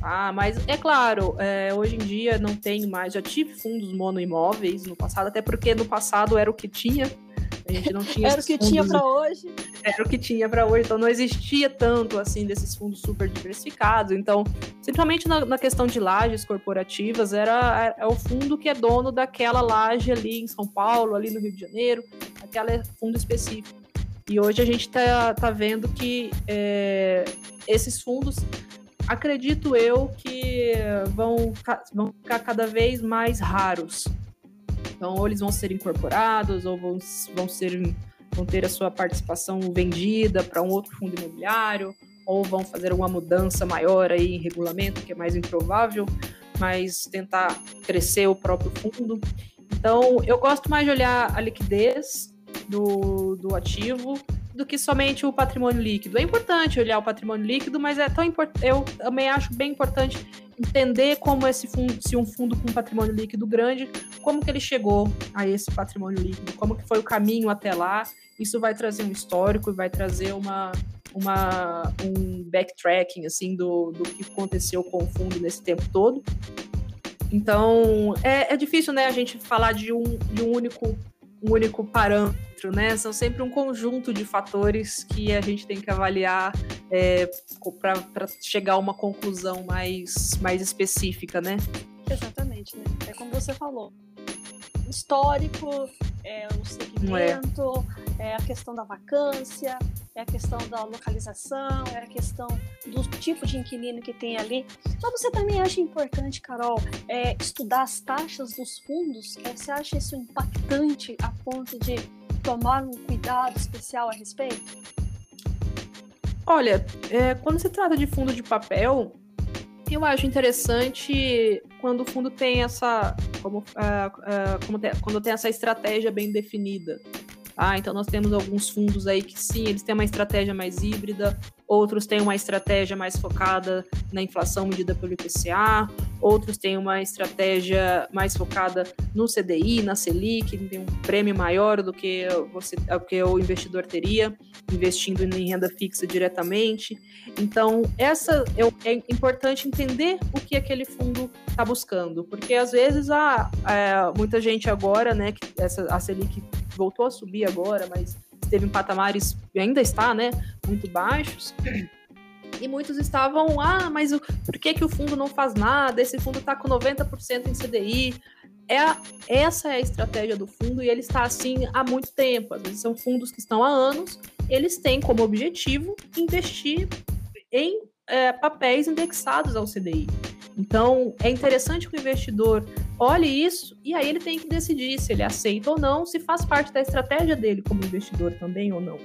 Ah, mas é claro, é, hoje em dia não tenho mais. Já tive fundos monoimóveis no passado, até porque no passado era o que tinha. A gente não tinha. era o que tinha para hoje. Era o que tinha para hoje, então não existia tanto assim desses fundos super diversificados. Então, simplesmente na, na questão de lajes corporativas, era, era, o fundo que é dono daquela laje ali em São Paulo, ali no Rio de Janeiro, aquele fundo específico. E hoje a gente está tá vendo que é, esses fundos, acredito eu, que vão, vão ficar cada vez mais raros. Então, ou eles vão ser incorporados, ou vão, vão, ser, vão ter a sua participação vendida para um outro fundo imobiliário, ou vão fazer alguma mudança maior aí em regulamento, que é mais improvável, mas tentar crescer o próprio fundo. Então, eu gosto mais de olhar a liquidez do, do ativo do que somente o patrimônio líquido. É importante olhar o patrimônio líquido, mas é tão importante. Eu também acho bem importante entender como esse fundo, se um fundo com patrimônio líquido grande, como que ele chegou a esse patrimônio líquido, como que foi o caminho até lá. Isso vai trazer um histórico e vai trazer uma, uma um backtracking assim do, do que aconteceu com o fundo nesse tempo todo. Então é, é difícil, né, a gente falar de um, de um único único parâmetro, né? São sempre um conjunto de fatores que a gente tem que avaliar é, para chegar a uma conclusão mais, mais específica, né? Exatamente, né? É como você falou. Histórico, é o segmento, é. é a questão da vacância, é a questão da localização, é a questão do tipo de inquilino que tem ali. Mas você também acha importante, Carol, é, estudar as taxas dos fundos? É, você acha isso impactante a ponto de tomar um cuidado especial a respeito? Olha, é, quando se trata de fundo de papel, eu acho interessante quando o fundo tem essa, como, uh, uh, como tem, quando tem essa estratégia bem definida. Ah, então nós temos alguns fundos aí que sim, eles têm uma estratégia mais híbrida, outros têm uma estratégia mais focada na inflação medida pelo IPCA, outros têm uma estratégia mais focada no CDI, na Selic, tem um prêmio maior do que, você, do que o investidor teria investindo em renda fixa diretamente. Então, essa é, é importante entender o que aquele fundo está buscando, porque às vezes há é, muita gente agora, né, que essa, a Selic voltou a subir agora, mas esteve em patamares, ainda está, né, muito baixos. E muitos estavam, ah, mas o, por que, que o fundo não faz nada? Esse fundo está com 90% em CDI. É a, essa é a estratégia do fundo e ele está assim há muito tempo. Às vezes são fundos que estão há anos, eles têm como objetivo investir em é, papéis indexados ao CDI. Então, é interessante que o investidor olhe isso e aí ele tem que decidir se ele aceita ou não, se faz parte da estratégia dele como investidor também ou não.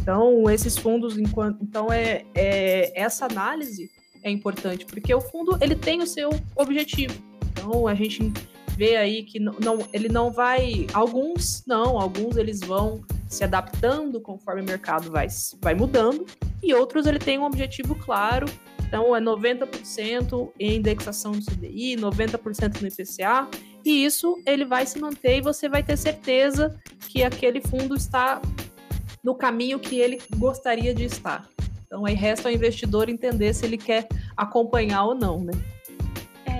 Então, esses fundos, enquanto, então é, é essa análise é importante porque o fundo ele tem o seu objetivo. Então, a gente vê aí que não, não, ele não vai, alguns não, alguns eles vão se adaptando conforme o mercado vai, vai mudando e outros ele tem um objetivo claro então, é 90% em indexação do CDI, 90% no IPCA, e isso ele vai se manter e você vai ter certeza que aquele fundo está no caminho que ele gostaria de estar. Então, aí resta ao investidor entender se ele quer acompanhar ou não, né?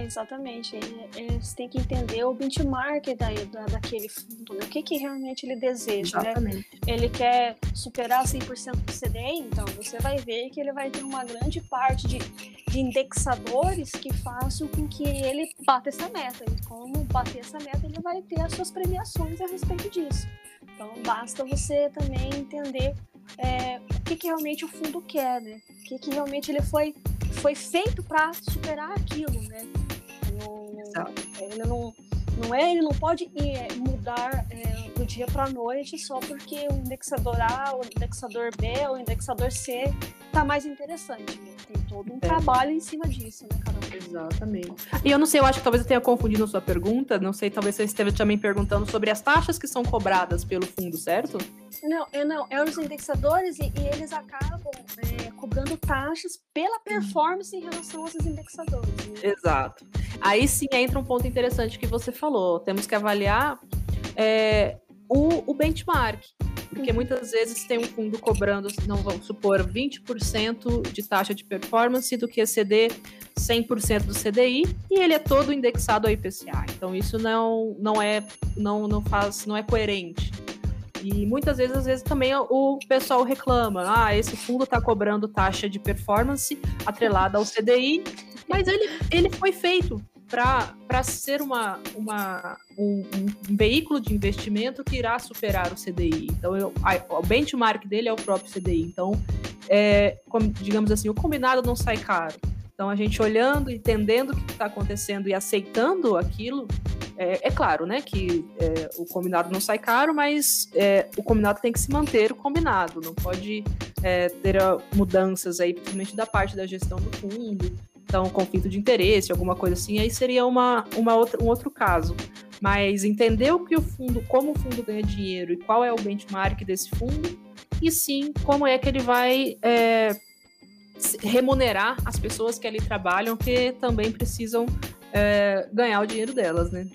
Exatamente. Eles têm que entender o benchmark da, da, daquele fundo, né? o que, que realmente ele deseja. Né? Ele quer superar 100% do CDI, então você vai ver que ele vai ter uma grande parte de, de indexadores que façam com que ele bata essa meta. E como bater essa meta, ele vai ter as suas premiações a respeito disso. Então basta você também entender é, o que, que realmente o fundo quer, né? O que, que realmente ele foi, foi feito para superar aquilo, né? Ele não, não é, ele não pode é, mudar é, do dia para a noite só porque o indexador A, o indexador B, o indexador C tá mais interessante. Né? Tem todo um é. trabalho em cima disso, né, Carol? Exatamente. E eu não sei, eu acho que talvez eu tenha confundido a sua pergunta. Não sei, talvez você esteja também perguntando sobre as taxas que são cobradas pelo fundo, certo? Não, é, não, é os indexadores e, e eles acabam é, cobrando taxas pela performance em relação aos indexadores. Né? Exato. Aí sim entra um ponto interessante que você falou. Temos que avaliar é, o, o benchmark. Porque uhum. muitas vezes tem um fundo cobrando, não vamos supor, 20% de taxa de performance do que exceder 100% do CDI e ele é todo indexado ao IPCA. Então isso não, não é não, não faz não é coerente. E muitas vezes, às vezes, também o pessoal reclama: ah, esse fundo está cobrando taxa de performance atrelada ao CDI, mas ele, ele foi feito para ser uma, uma, um, um, veículo de investimento que irá superar o CDI. Então, eu, a, o benchmark dele é o próprio CDI. Então, é, como, digamos assim, o combinado não sai caro. Então, a gente olhando, entendendo o que está acontecendo e aceitando aquilo, é, é claro, né, que é, o combinado não sai caro, mas é, o combinado tem que se manter o combinado, não pode é, ter mudanças aí, principalmente da parte da gestão do fundo, então conflito de interesse, alguma coisa assim, aí seria uma, uma outra, um outro caso. Mas entender o que o fundo, como o fundo ganha dinheiro e qual é o benchmark desse fundo, e sim como é que ele vai é, remunerar as pessoas que ali trabalham, que também precisam é, ganhar o dinheiro delas, né?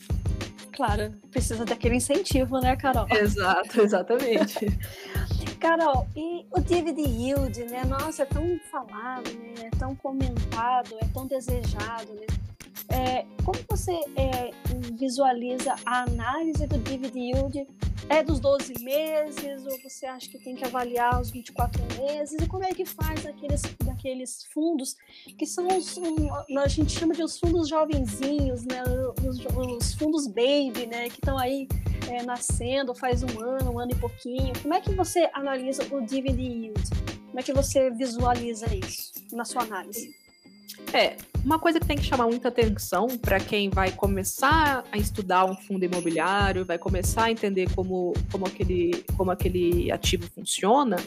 Claro, precisa daquele incentivo, né, Carol? Exato, exatamente. Carol, e o dividend yield, né? Nossa, é tão falado, né? É tão comentado, é tão desejado, né? É, como você é, visualiza a análise do dividend yield? É dos 12 meses ou você acha que tem que avaliar os 24 meses? E como é que faz aqueles, daqueles fundos que são os, um, a gente chama de os fundos jovenzinhos, né? Os, os fundos baby, né? Que estão aí é, nascendo faz um ano, um ano e pouquinho. Como é que você analisa o dividend yield? Como é que você visualiza isso na sua análise? É, uma coisa que tem que chamar muita atenção para quem vai começar a estudar um fundo imobiliário, vai começar a entender como, como, aquele, como aquele ativo funciona,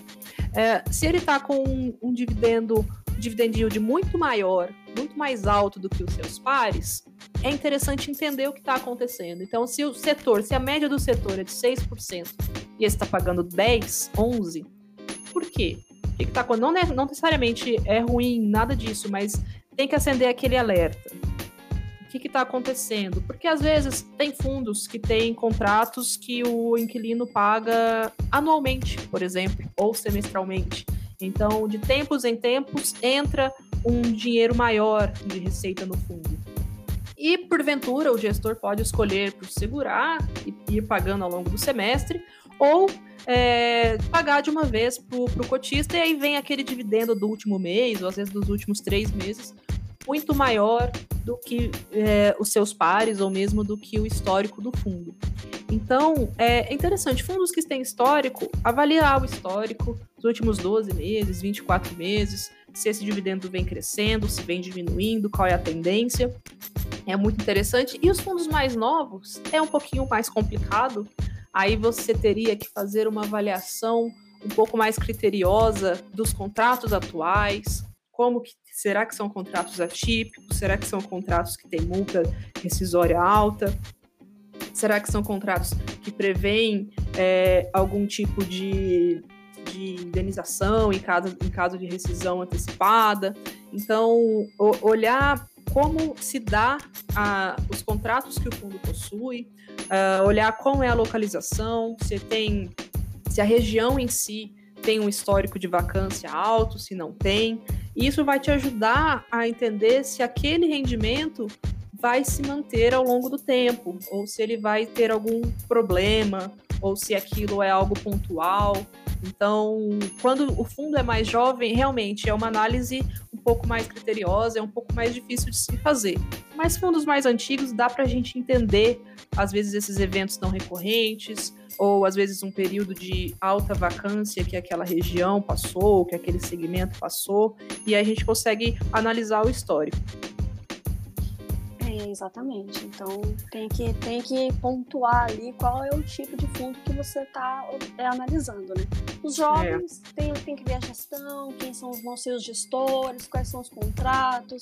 é, se ele está com um, um dividendo, dividend yield muito maior, muito mais alto do que os seus pares, é interessante entender o que está acontecendo. Então, se o setor, se a média do setor é de 6%, e esse está pagando 10, 11, por quê? Que, está? Não, não necessariamente é ruim, nada disso, mas tem que acender aquele alerta. O que está acontecendo? Porque às vezes tem fundos que têm contratos que o inquilino paga anualmente, por exemplo, ou semestralmente. Então, de tempos em tempos, entra um dinheiro maior de receita no fundo. E, porventura, o gestor pode escolher por segurar e ir pagando ao longo do semestre, ou é, pagar de uma vez para o cotista, e aí vem aquele dividendo do último mês, ou às vezes dos últimos três meses, muito maior do que é, os seus pares, ou mesmo do que o histórico do fundo. Então, é interessante, fundos que têm histórico, avaliar o histórico dos últimos 12 meses, 24 meses, se esse dividendo vem crescendo, se vem diminuindo, qual é a tendência. É muito interessante. E os fundos mais novos é um pouquinho mais complicado, aí você teria que fazer uma avaliação um pouco mais criteriosa dos contratos atuais, como que será que são contratos atípicos, será que são contratos que têm multa rescisória alta, será que são contratos que prevêem é, algum tipo de, de indenização em caso, em caso de rescisão antecipada. Então, o, olhar como se dá a, os contratos que o fundo possui, uh, olhar como é a localização, se tem, se a região em si tem um histórico de vacância alto, se não tem. Isso vai te ajudar a entender se aquele rendimento vai se manter ao longo do tempo, ou se ele vai ter algum problema, ou se aquilo é algo pontual. Então, quando o fundo é mais jovem, realmente é uma análise pouco mais criteriosa, é um pouco mais difícil de se fazer. Mas fundos mais antigos dá para a gente entender, às vezes, esses eventos não recorrentes, ou às vezes um período de alta vacância que aquela região passou, que aquele segmento passou, e aí a gente consegue analisar o histórico. É, exatamente. Então tem que, tem que pontuar ali qual é o tipo de fundo que você está é, analisando, né? Os jovens é. tem, tem que ver a gestão, quem são, vão ser os gestores, quais são os contratos,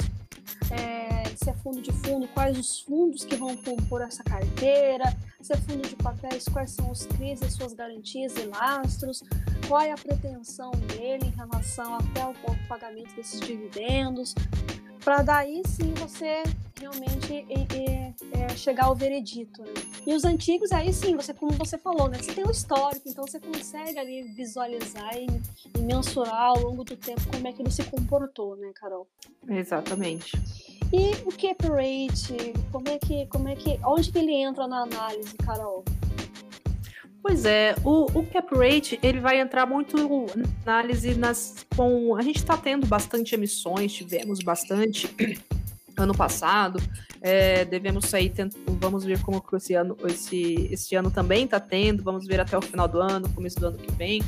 é, se é fundo de fundo, quais os fundos que vão compor essa carteira, se é fundo de papéis, quais são os CRIs e suas garantias e lastros, qual é a pretensão dele em relação até o pagamento desses dividendos, para daí sim você realmente é, é, chegar ao veredito. Né? E os antigos, aí sim, você, como você falou, né? Você tem o histórico, então você consegue ali visualizar e, e, mensurar ao longo do tempo como é que ele se comportou, né, Carol? Exatamente. E o cap rate, como é que, como é que, onde que ele entra na análise, Carol? Pois é, o, o cap rate ele vai entrar muito na análise nas com a gente está tendo bastante emissões, tivemos bastante ano passado, é, devemos sair vamos ver como esse ano esse, esse ano também está tendo, vamos ver até o final do ano, começo do ano que vem.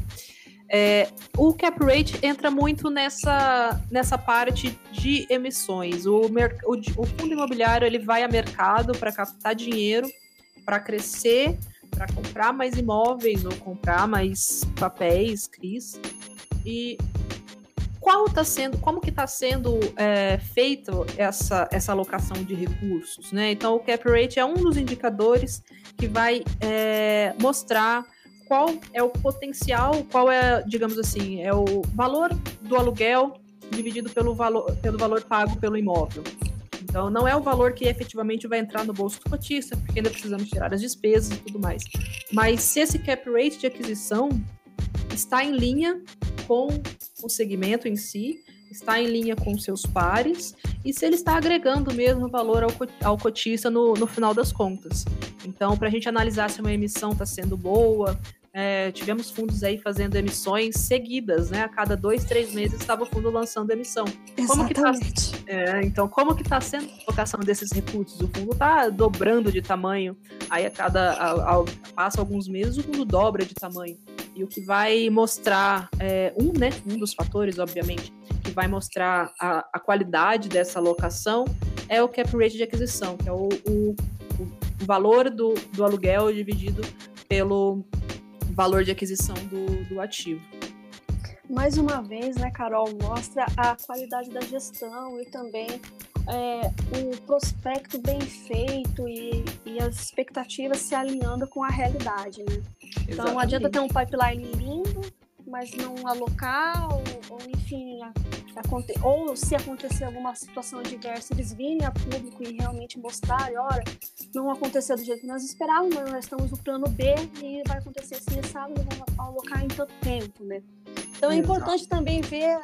É, o cap rate entra muito nessa, nessa parte de emissões. O, o, o fundo imobiliário ele vai a mercado para captar dinheiro, para crescer para comprar mais imóveis ou comprar mais papéis, CRIs. E qual está sendo, como que está sendo é, feito essa, essa alocação de recursos, né? Então o cap rate é um dos indicadores que vai é, mostrar qual é o potencial, qual é, digamos assim, é o valor do aluguel dividido pelo valor, pelo valor pago pelo imóvel. Então, não é o valor que efetivamente vai entrar no bolso do cotista, porque ainda precisamos tirar as despesas e tudo mais. Mas se esse cap rate de aquisição está em linha com o segmento em si, está em linha com seus pares e se ele está agregando mesmo valor ao, ao cotista no, no final das contas. Então, para a gente analisar se uma emissão está sendo boa, é, tivemos fundos aí fazendo emissões seguidas, né? A cada dois, três meses estava o fundo lançando emissão. Como que tá, é, então, como que está sendo a alocação desses recursos? O fundo está dobrando de tamanho, aí a cada a, a, passa alguns meses o fundo dobra de tamanho. E o que vai mostrar é, um, né? Um dos fatores, obviamente, que vai mostrar a, a qualidade dessa alocação é o cap rate de aquisição, que é o, o, o valor do, do aluguel dividido pelo valor de aquisição do, do ativo. Mais uma vez, né, Carol, mostra a qualidade da gestão e também é, o prospecto bem feito e, e, as expectativas se alinhando com a realidade, né? Então não adianta ter um pipeline lindo, mas não alocar, ou, ou enfim, ou se acontecer alguma situação adversa, eles virem a público e realmente mostrarem, olha, não aconteceu do jeito que nós esperávamos, mas nós estamos no plano B e vai acontecer assim, sabe, vamos alocar em tanto tempo, né? Então é importante também ver,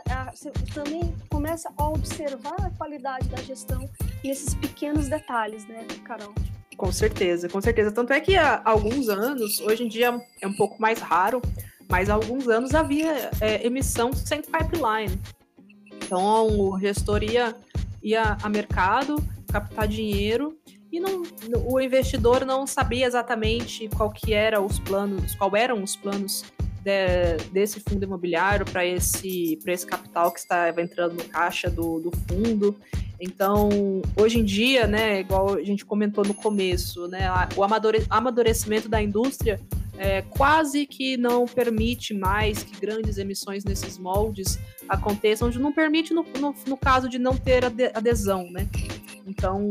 também começa a observar a qualidade da gestão nesses pequenos detalhes, né, Carol? Com certeza, com certeza. Tanto é que há alguns anos, hoje em dia é um pouco mais raro, mas há alguns anos havia é, emissão sem pipeline. Então o gestor ia, ia a mercado captar dinheiro e não, o investidor não sabia exatamente qual que era os planos, qual eram os planos de, desse fundo imobiliário para esse, esse capital que estava entrando no caixa do, do fundo. Então, hoje em dia, né, igual a gente comentou no começo, né, o amadurecimento da indústria é, quase que não permite mais que grandes emissões nesses moldes aconteçam, não permite no, no, no caso de não ter adesão, né? Então,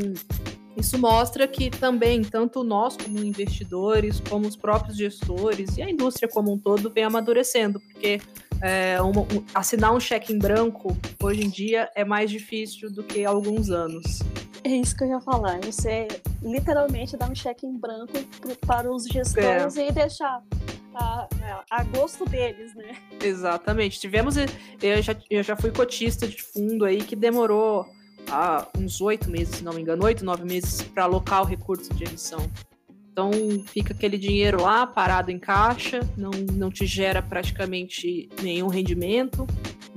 isso mostra que também, tanto nós como investidores, como os próprios gestores e a indústria como um todo vem amadurecendo, porque é, um, assinar um cheque em branco hoje em dia é mais difícil do que há alguns anos. É isso que eu ia falar. Você literalmente dar um cheque em branco pro, para os gestores é. e deixar a, a, gosto deles, né? Exatamente. Tivemos. Eu já, eu já fui cotista de fundo aí que demorou há uns oito meses, se não me engano, oito, nove meses para alocar o recurso de emissão. Então fica aquele dinheiro lá parado em caixa, não, não te gera praticamente nenhum rendimento.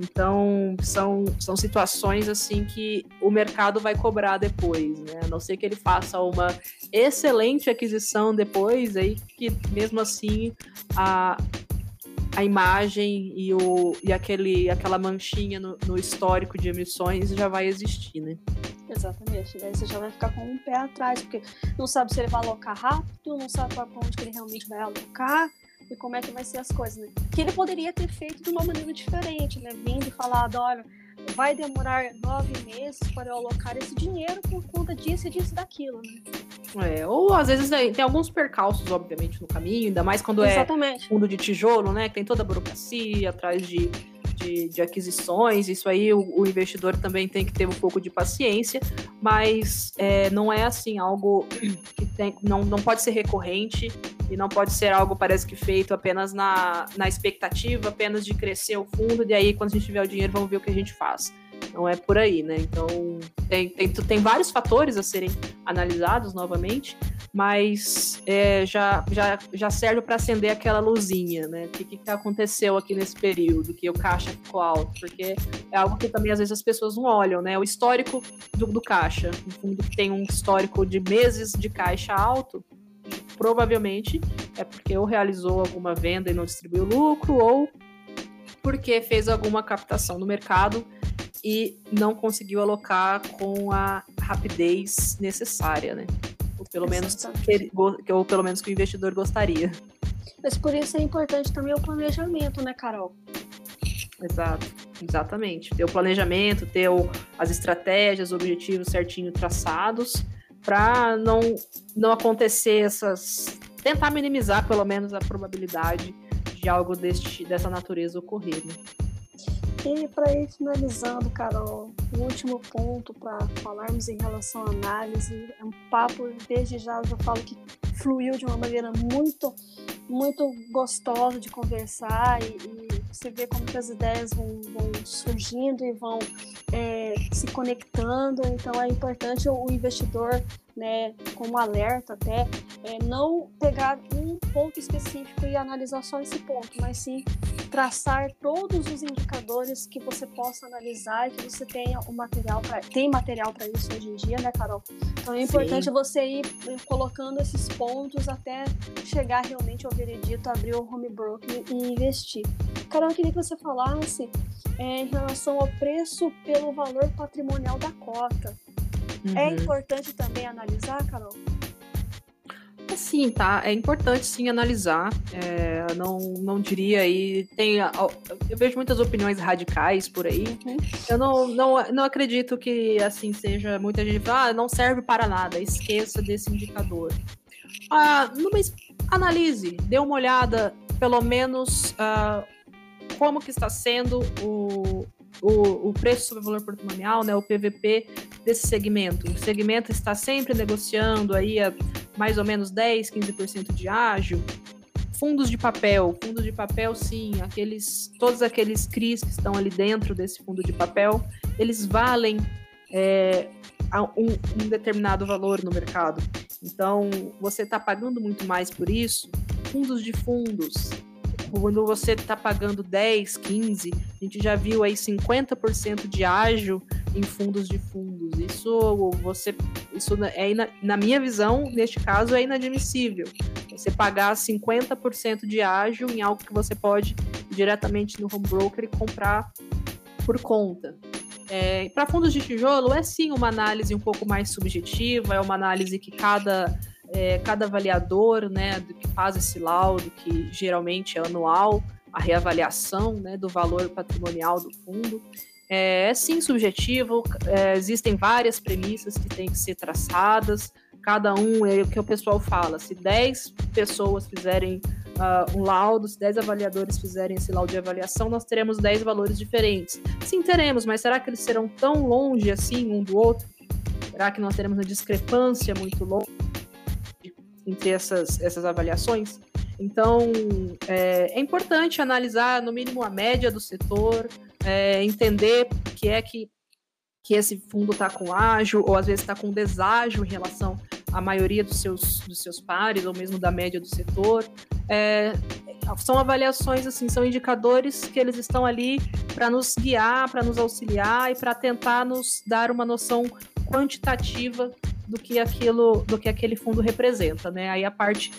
Então são, são situações assim que o mercado vai cobrar depois, né? A não ser que ele faça uma excelente aquisição depois, aí que mesmo assim a, a imagem e, o, e aquele, aquela manchinha no, no histórico de emissões já vai existir, né? Exatamente. Daí você já vai ficar com um pé atrás, porque não sabe se ele vai alocar rápido, não sabe para onde ele realmente vai alocar e como é que vai ser as coisas, né? Que ele poderia ter feito de uma maneira diferente, né? Vindo e falado, olha, vai demorar nove meses para eu alocar esse dinheiro por conta disso e disso e daquilo, né? É, ou às vezes tem alguns percalços, obviamente, no caminho, ainda mais quando é Exatamente. é fundo de tijolo, né? Que tem toda a burocracia atrás de de, de aquisições, isso aí o, o, investidor também tem que ter um pouco de paciência, mas é, não é assim algo que tem, não, não pode ser recorrente e não pode ser algo, parece que feito apenas na, na expectativa, apenas de crescer o fundo, e aí quando a gente tiver o dinheiro, vamos ver o que a gente faz. Não é por aí, né? Então, tem, tem, tem vários fatores a serem analisados novamente, mas é, já, já, já serve para acender aquela luzinha, né? O que, que aconteceu aqui nesse período, que o caixa ficou alto, porque é algo que também às vezes as pessoas não olham, né? O histórico do, do caixa, no fundo que tem um histórico de meses de caixa alto, provavelmente é porque ou realizou alguma venda e não distribuiu lucro, ou porque fez alguma captação no mercado e não conseguiu alocar com a rapidez necessária, né? Ou pelo menos que, ou pelo menos que o investidor gostaria. Mas por isso é importante também o planejamento, né, Carol? Exato, exatamente. Ter o planejamento, ter o, as estratégias, os objetivos certinho traçados, para não, não acontecer essas. tentar minimizar pelo menos a probabilidade de algo deste, dessa natureza ocorrer. Né? E para ir finalizando, Carol, o último ponto para falarmos em relação à análise, é um papo, desde já eu já falo que fluiu de uma maneira muito, muito gostosa de conversar e, e você vê como que as ideias vão, vão surgindo e vão é, se conectando, então é importante o investidor né, como alerta até, é, não pegar um ponto específico e analisar só esse ponto, mas sim traçar todos os indicadores que você possa analisar e que você tenha o material para tem material para isso hoje em dia, né, Carol? Então é importante sim. você ir colocando esses pontos até chegar realmente ao veredito, abrir o home broker e investir. Carol, eu queria que você falasse é, em relação ao preço pelo valor patrimonial da cota. É uhum. É importante também analisar, Carol? Sim, tá. É importante sim analisar. É, não, não diria aí. Tem, eu vejo muitas opiniões radicais por aí. Uhum. Eu não, não, não acredito que assim seja. Muita gente fala, ah, não serve para nada, esqueça desse indicador. Ah, numa, analise, dê uma olhada, pelo menos, uh, como que está sendo o, o, o, preço sobre valor patrimonial, né, o PVP desse segmento. O segmento está sempre negociando aí a mais ou menos 10, 15% de ágil. Fundos de papel, fundos de papel, sim, aqueles, todos aqueles CRIs que estão ali dentro desse fundo de papel, eles valem é, um, um determinado valor no mercado. Então, você está pagando muito mais por isso. Fundos de fundos, quando você está pagando 10, 15, a gente já viu aí 50% de ágil em fundos de fundos. Isso você isso é na minha visão, neste caso é inadmissível. Você pagar 50% de ágil em algo que você pode ir diretamente no home broker e comprar por conta. É, Para fundos de tijolo, é sim uma análise um pouco mais subjetiva, é uma análise que cada, é, cada avaliador né, do que faz esse laudo, que geralmente é anual, a reavaliação né, do valor patrimonial do fundo. É, é sim subjetivo, é, existem várias premissas que têm que ser traçadas, cada um é o que o pessoal fala. Se 10 pessoas fizerem uh, um laudo, se 10 avaliadores fizerem esse laudo de avaliação, nós teremos 10 valores diferentes. Sim, teremos, mas será que eles serão tão longe assim um do outro? Será que nós teremos uma discrepância muito longe entre essas, essas avaliações? Então, é, é importante analisar, no mínimo, a média do setor, é, entender que é que, que esse fundo está com ágil, ou às vezes está com deságio em relação à maioria dos seus, dos seus pares, ou mesmo da média do setor. É, são avaliações, assim, são indicadores que eles estão ali para nos guiar, para nos auxiliar e para tentar nos dar uma noção quantitativa do que aquilo, do que aquele fundo representa, né? Aí a parte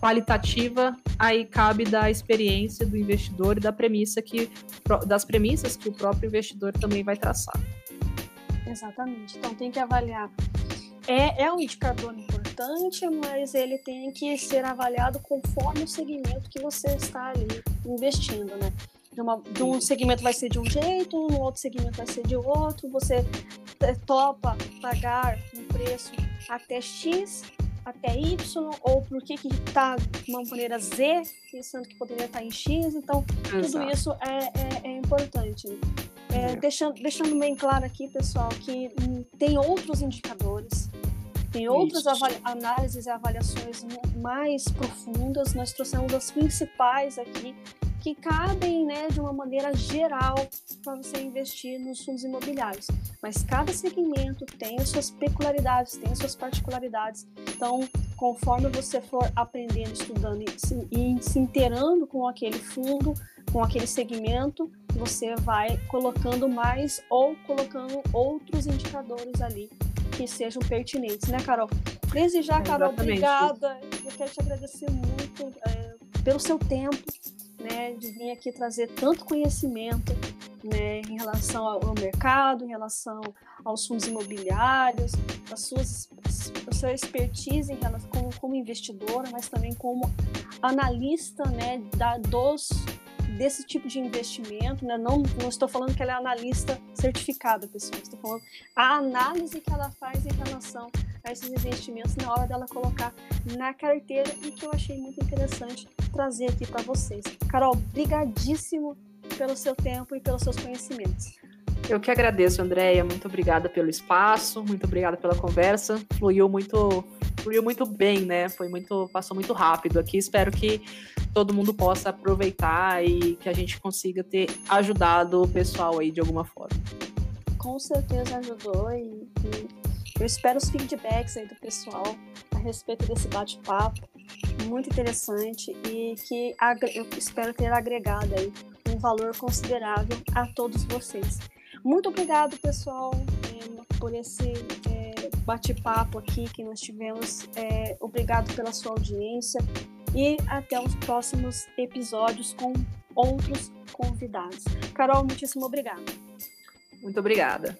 qualitativa, aí cabe da experiência do investidor e da premissa que das premissas que o próprio investidor também vai traçar. Exatamente. Então tem que avaliar. É, é um indicador importante, mas ele tem que ser avaliado conforme o segmento que você está ali investindo, né? De, uma, de um segmento vai ser de um jeito, no outro segmento vai ser de outro. Você é, topa pagar um preço até X, até Y, ou por que está de uma maneira Z, pensando que poderia estar em X. Então, Exato. tudo isso é, é, é importante. É, deixando, deixando bem claro aqui, pessoal, que hum, tem outros indicadores, tem outras análises e avaliações mais profundas. Nós trouxemos as principais aqui que cabem né, de uma maneira geral para você investir nos fundos imobiliários. Mas cada segmento tem as suas peculiaridades, tem as suas particularidades. Então, conforme você for aprendendo, estudando e se, e se inteirando com aquele fundo, com aquele segmento, você vai colocando mais ou colocando outros indicadores ali que sejam pertinentes, né, Carol? Desde já, Carol, obrigada. Eu quero te agradecer muito é, pelo seu tempo, né, de vir aqui trazer tanto conhecimento né, em relação ao mercado, em relação aos fundos imobiliários, a, suas, a sua expertise em relação, como, como investidora, mas também como analista né, da, dos desse tipo de investimento, né? não, não estou falando que ela é analista certificada, pessoal, estou falando a análise que ela faz em relação a esses investimentos na hora dela colocar na carteira e que eu achei muito interessante trazer aqui para vocês. Carol, brigadíssimo pelo seu tempo e pelos seus conhecimentos. Eu que agradeço, Andréia. Muito obrigada pelo espaço, muito obrigada pela conversa. Fluiu muito, fluiu muito bem, né? Foi muito, passou muito rápido aqui. Espero que todo mundo possa aproveitar e que a gente consiga ter ajudado o pessoal aí de alguma forma. Com certeza ajudou e, e eu espero os feedbacks aí do pessoal a respeito desse bate-papo muito interessante e que eu espero ter agregado aí um valor considerável a todos vocês. Muito obrigado, pessoal, por esse é, bate-papo aqui que nós tivemos. É, obrigado pela sua audiência e até os próximos episódios com outros convidados. Carol, muitíssimo obrigada. Muito obrigada.